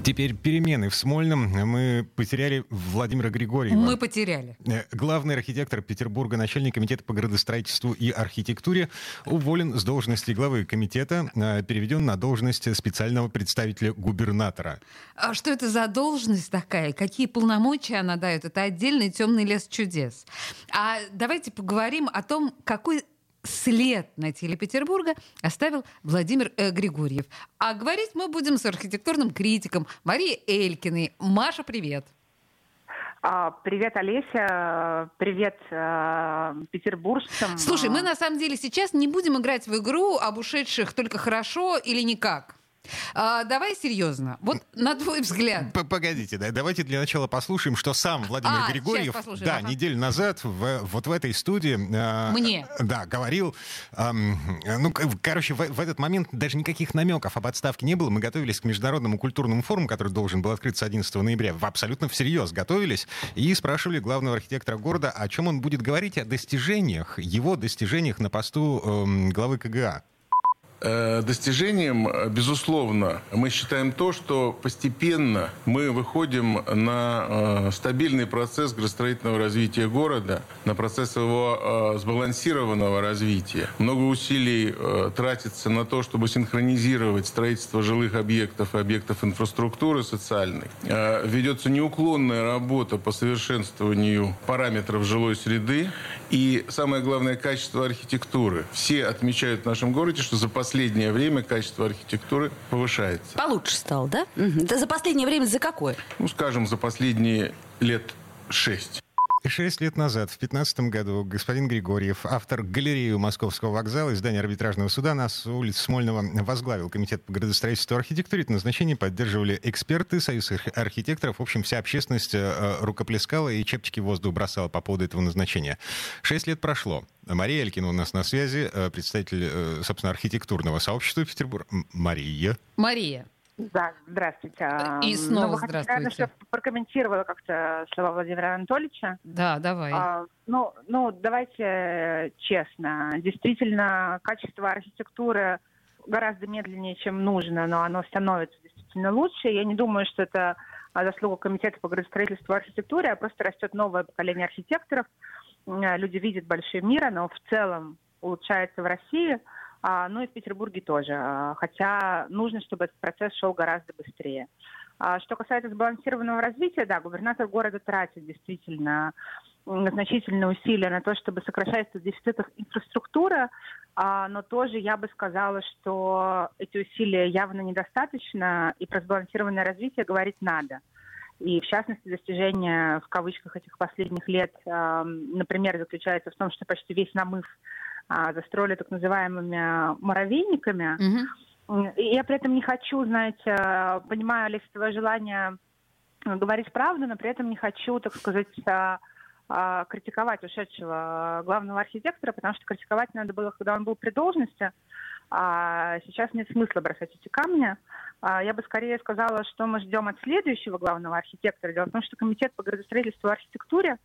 Теперь перемены в Смольном. Мы потеряли Владимира Григорьева. Мы потеряли. Э, Главный архитектор Петербурга, начальник комитета по градостроительству и архитектуре, уволен с должности главы комитета, э, переведен на должность специального представителя губернатора. А что это за должность такая? Какие полномочия она дает? Это отдельный темный лес чудес. А давайте поговорим о том, какой след на теле Петербурга оставил Владимир э, Григорьев. А говорить мы будем с архитектурным критиком Марией Элькиной. Маша, привет. А, Привет, Олеся. Привет э, петербуржцам. Слушай, мы на самом деле сейчас не будем играть в игру об ушедших только хорошо или никак. А, давай серьезно. Вот на твой взгляд. П- Погодите, да, давайте для начала послушаем, что сам Владимир А, Григорьев, да, ага. неделю назад в, вот в этой студии, э, Мне. да, говорил, эм, ну, короче, в, в этот момент даже никаких намеков об отставке не было. Мы готовились к международному культурному форуму, который должен был открыться 11 ноября. В- Абсолютно всерьез готовились и спрашивали главного архитектора города, о чем он будет говорить, о достижениях, его достижениях на посту эм, главы КГА. Э, Достижением, э, безусловно, мы считаем то, что постепенно мы выходим на э, стабильный процесс градостроительного развития города, на процесс его сбалансированного развития. Много усилий тратится на то, чтобы синхронизировать строительство жилых объектов и объектов инфраструктуры социальной. Ведется неуклонная работа по совершенствованию параметров жилой среды и, самое главное, качество архитектуры. Все отмечают в нашем городе, что за последнее время качество архитектуры повышается. Получше стал, да? Мгм. Да за последнее время за какое? Ну, скажем, за последние лет шесть. Шесть лет назад, в 2015 году, господин Григорьев, автор галереи Московского вокзала, издания арбитражного суда, нас с улицы Смольного возглавил Комитет по градостроительству и архитектуре. Это назначение поддерживали эксперты, Союз арх- архитекторов. В общем, вся общественность э, рукоплескала и чепчики в воздух бросала по поводу этого назначения. Шесть лет прошло. Мария Элькина у нас на связи, э, представитель, э, собственно, архитектурного сообщества Петербурга. Мария. Мария. Да, здравствуйте. И снова Ну, вы хотите, наверное, здравствуйте. чтобы прокомментировала как-то слова Владимира Анатольевича. Да, давай. А, ну, ну, давайте э, честно. Действительно, качество архитектуры гораздо медленнее, чем нужно, но оно становится действительно лучше. Я не думаю, что это а, заслуга Комитета по градостроительству и архитектуре, а просто растет новое поколение архитекторов. А, Люди видят большой мир, оно в целом улучшается в России, а, ну и в Петербурге тоже. А, Хотя нужно, чтобы этот процесс шел гораздо быстрее. А Что касается сбалансированного развития, да, губернатор города тратит действительно значительные усилия на то, чтобы сокращать этот дефицит инфраструктуры, но тоже я бы сказала, что эти усилия явно недостаточно, и про сбалансированное развитие говорить надо. И, в частности, достижение в кавычках этих последних лет, например, заключается в том, что почти весь намыв застроили так называемыми муравейниками. Мгм. И я при этом не хочу, знаете, э, понимаю, Олеся, твое желание э, говорить правду, но при этом не хочу, так сказать, э, критиковать ушедшего главного архитектора, потому что критиковать надо было, когда он был при должности, а сейчас нет смысла бросать эти камни. А, Я бы скорее сказала, что мы ждем от следующего главного архитектора. Дело в том, что Комитет по градостроительству и архитектуре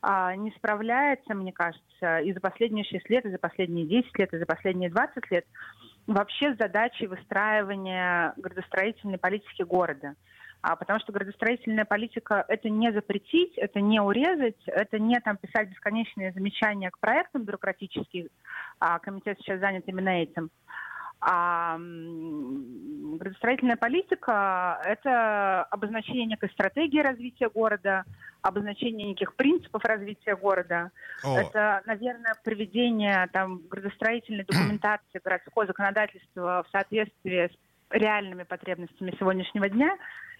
а, не справляется, мне кажется, и за последние 6 лет, и за последние 10 лет, и за последние 20 лет вообще с задачей выстраивания градостроительной политики города. А, потому что градостроительная политика – это не запретить, это не урезать, это не там, писать бесконечные замечания к проектам бюрократическим. А, комитет сейчас занят именно этим. А градостроительная политика – это обозначение некой стратегии развития города, обозначение неких принципов развития города. О, Это, наверное, приведение там, градостроительной документации городского законодательства в соответствии с реальными потребностями сегодняшнего дня.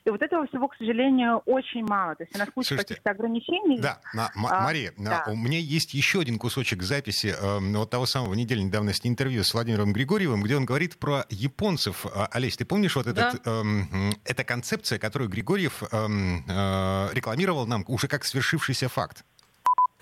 И вот этого всего, к сожалению, очень мало. То есть у нас куча Слушайте, каких-то ограничений. Да, на- М- А, Мария, да. у меня есть еще один кусочек записи э, вот того самого недельной давности интервью с Владимиром Григорьевым, где он говорит про японцев. А, Олесь, ты помнишь вот этот, эм, м, эта концепция, которую Григорьев эм, э, рекламировал нам уже как свершившийся факт?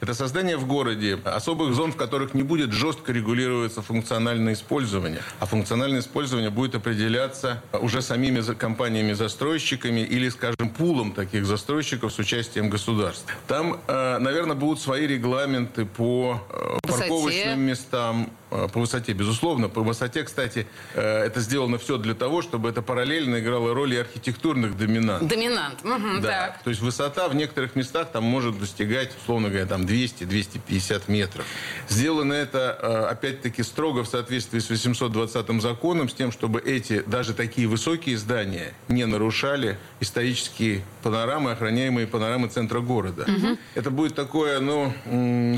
Это создание в городе особых зон, в которых не будет жестко регулироваться функциональное использование. А функциональное использование будет определяться уже самими компаниями-застройщиками или, скажем, пулом таких застройщиков с участием государства. Там, э, наверное, будут свои регламенты по э, парковочным местам, по высоте, безусловно. По высоте, кстати, это сделано все для того, чтобы это параллельно играло роль и архитектурных доминант. Доминант. Угу, да. Так. То есть высота в некоторых местах там может достигать, условно говоря, там 200-250 метров. Сделано это, опять-таки, строго в соответствии с 820 законом, с тем, чтобы эти, даже такие высокие здания не нарушали исторические панорамы, охраняемые панорамы центра города. Угу. Это будет такое, ну,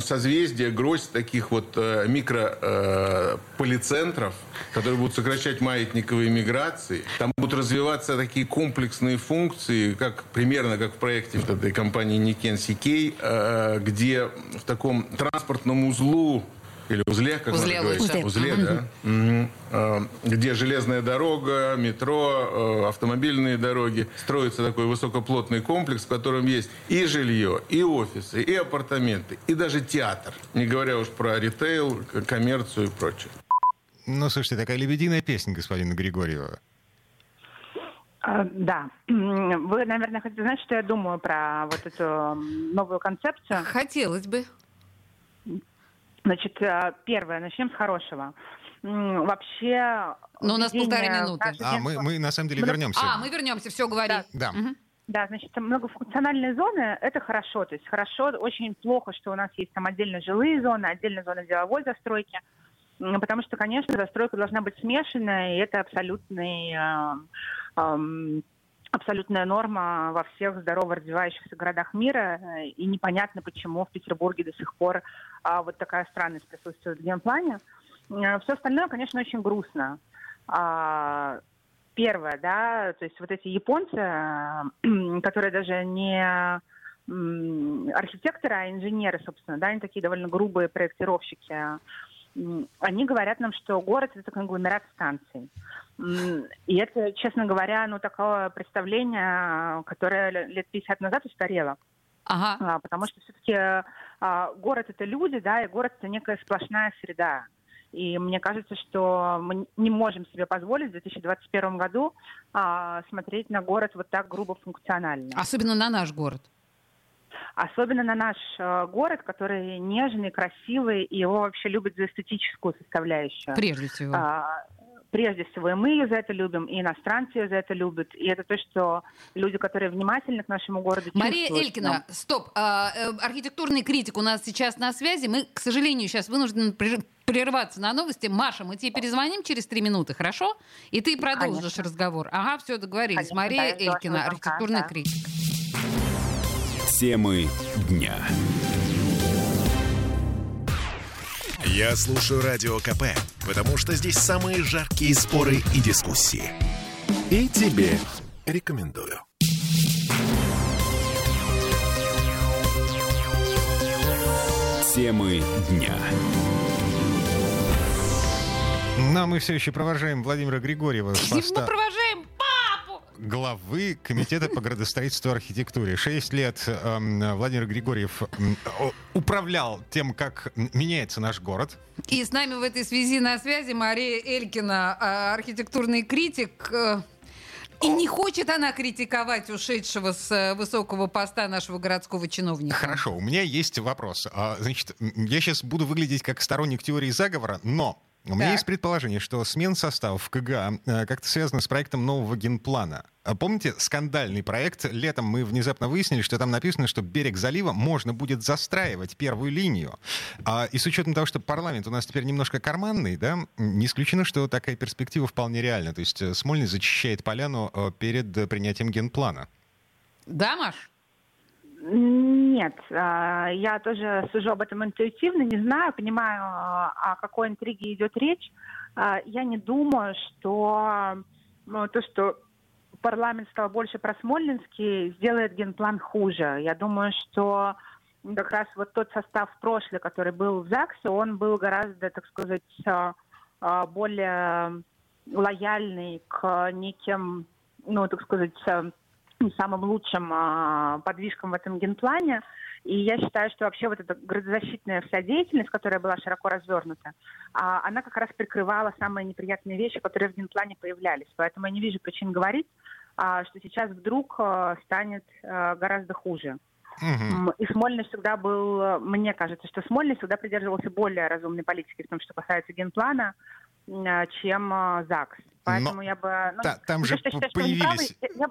созвездие, гроздь таких вот э, микрополицентров, э, которые будут сокращать маятниковые миграции. Там будут развиваться такие комплексные функции, как примерно как в проекте этой компании Никен Сикей, э, где в таком транспортном узлу или узле, как узле можно говорить. Узле, узле да. Угу. Где железная дорога, метро, автомобильные дороги. Строится такой высокоплотный комплекс, в котором есть и жилье, и офисы, и апартаменты, и даже театр. Не говоря уж про ритейл, коммерцию и прочее. Ну, слушайте, такая лебединая песня господина Григорьева. А, да. Вы, наверное, хотите знать, что я думаю про вот эту новую концепцию? Хотелось бы. Значит, э, первое, начнем с хорошего. Вообще... Ну, у нас полторы минуты. А, мы, мы на самом деле вернемся. А, мы вернемся, все говори. Да. Угу. Да, значит, многофункциональные зоны – это хорошо. То есть хорошо, очень плохо, что у нас есть там отдельно жилые зоны, отдельно зоны деловой застройки. Потому что, конечно, застройка должна быть смешанная, и это абсолютный, э, э, абсолютная норма во всех здорово развивающихся городах мира. И непонятно, почему в Петербурге до сих пор э, вот такая странность присутствует в генплане. Э, все остальное, конечно, очень грустно. А, первое, да, то есть вот эти японцы, которые даже не архитекторы, а инженеры, собственно, да, они такие довольно грубые проектировщики, они говорят нам, что город это конгломерат станций. И это, честно говоря, ну такое представление, которое лет 50 назад устарело. Ага. А, потому что все-таки а, город это люди, да, и город это некая сплошная среда. И мне кажется, что мы не можем себе позволить в 2021 году а, смотреть на город вот так грубо функционально. Особенно на наш город. Особенно на наш э, город, который нежный, красивый, и его вообще любят за эстетическую составляющую. Прежде всего. А, прежде всего, и мы ее за это любим, и иностранцы ее за это любят. И это то, что люди, которые внимательны к нашему городу, Мария Элькина, нам. стоп. А, э, архитектурный критик у нас сейчас на связи. Мы, к сожалению, сейчас вынуждены прерваться на новости. Маша, мы тебе перезвоним через три минуты, хорошо? И ты продолжишь Конечно. разговор. Ага, все, договорились. Конечно, Мария да, Элькина, архитектурный критик. Темы дня. Я слушаю Радио КП, потому что здесь самые жаркие споры и дискуссии. И тебе рекомендую. Темы дня. Но ну, мы все еще провожаем Владимира Григорьева. Мы провожаем главы Комитета по градостроительству и архитектуре. Шесть лет э, Владимир Григорьев э, управлял тем, как меняется наш город. И с нами в этой связи на связи Мария Элькина, э, архитектурный критик. Э, и не хочет она критиковать ушедшего с э, высокого поста нашего городского чиновника. Хорошо, у меня есть вопрос. А, значит, я сейчас буду выглядеть как сторонник теории заговора, но у меня есть предположение, что смена состава в КГА э, как-то связана с проектом нового генплана. А помните скандальный проект? Летом мы внезапно выяснили, что там написано, что берег залива можно будет застраивать первую линию. А, и с учетом того, что парламент у нас теперь немножко карманный, да, не исключено, что такая перспектива вполне реальна. То есть э, Смольный зачищает поляну э, перед принятием генплана. Да, Маш? Нет, а, я тоже сужу об этом интуитивно, не знаю, понимаю, о какой интриге идет речь. А, я не думаю, что ну, то, что парламент стал больше просмольнинский, сделает генплан хуже. Я думаю, что как раз вот тот состав прошлый, который был в ЗАГСе, он был гораздо, так сказать, а, более лояльный к неким, ну, так сказать, самым лучшим а, подвижкам в этом генплане. И я считаю, что вообще вот эта градозащитная вся деятельность, которая была широко развернута, а, она как раз прикрывала самые неприятные вещи, которые в генплане появлялись. Поэтому я не вижу причин говорить, а, что сейчас вдруг а, станет а, гораздо хуже. И Смольный всегда был, э, мне кажется, что Смольный всегда придерживался более разумной политики в том, что касается генплана, э, чем э, ЗАГС. Поэтому я бы... ну, та- там же то, что что появились- я-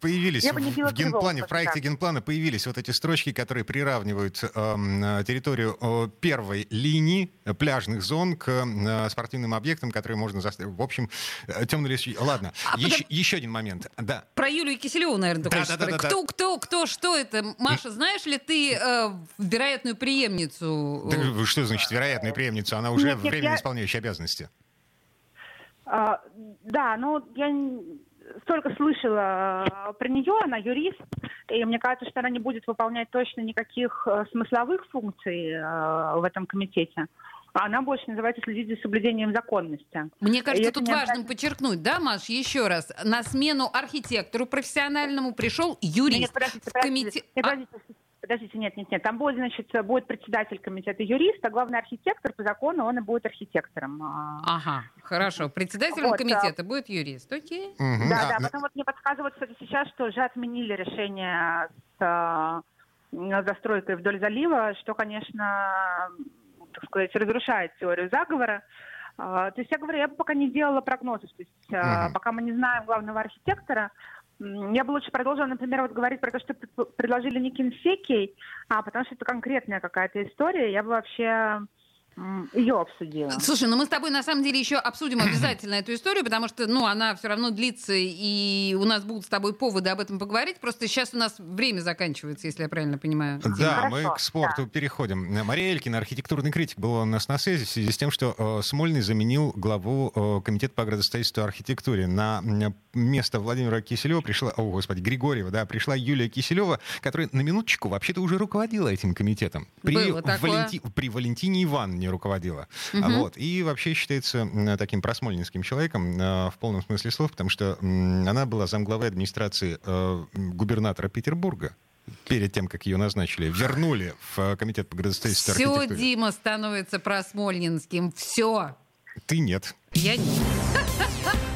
Появились в, в генплане, в проекте генплана появились вот эти строчки, которые приравнивают эм, э, территорию э, первой линии пляжных зон к э, спортивным объектам, которые можно заставить. В общем, э, темный лес. Ладно, А еще, потом- еще один момент. Да. Про Юлию Киселеву, наверное, только Да, да, да, да, кто, кто, кто, что это? Маша, знаешь ли ты э, вероятную преемницу? Так, э, что значит вероятную преемницу? Она уже Нет, временно я- исполняющая обязанности. А, да, ну я столько слышала а, про нее, она юрист, и мне кажется, что она не будет выполнять точно никаких э, смысловых функций э, в этом комитете. Она больше называется следить за соблюдением законности. Мне И кажется, это тут важно обязательно- подчеркнуть, да, Маш, еще раз. На смену архитектору профессиональному пришел юрист. нет, подождите, В подождите, комите- нет, А, подождите, подождите, нет, нет, нет. Там будет, значит, будет председатель комитета юрист, а главный архитектор по закону, он и будет архитектором. А, Ага, хорошо. Председателем Вот, комитета будет юрист. Окей. Мгм. Да, А, да. на- Потом вот мне подсказывают, кстати, сейчас, что уже отменили решение с а, застройкой вдоль залива, что, конечно, так сказать, разрушает теорию заговора. А, То есть я говорю, я бы пока не делала прогнозов. То есть а, Мгм. пока мы не знаем главного архитектора, я бы лучше продолжила, например, вот говорить про то, что пред- предложили Никин Секий, а, потому что это конкретная какая-то история. Я бы вообще ее обсудила. Слушай, ну мы с тобой на самом деле еще обсудим обязательно эту историю, потому что, ну, она все равно длится, и у нас будут с тобой поводы об этом поговорить. Просто сейчас у нас время заканчивается, если я правильно понимаю. Да, Хорошо, мы к спорту переходим. Мария Элькина, архитектурный критик, была у нас на связи в связи с тем, что э, Смольный заменил главу э, Комитета по градостроительству и архитектуре. На место Владимира Киселева пришла, о, господи, Григорьева, да, пришла Юлия Киселева, которая на минуточку вообще-то уже руководила этим комитетом. При, Было такое. Валенти- при Валентине Ивановне руководила. А Мгм. Вот. И вообще считается таким просмольнинским человеком э, в полном смысле слов, потому что она была замглавой администрации э, губернатора Петербурга перед тем, как ее назначили, вернули в э, комитет по градостроительству Все. Дима становится просмольнинским. Все. Ты нет. Я не.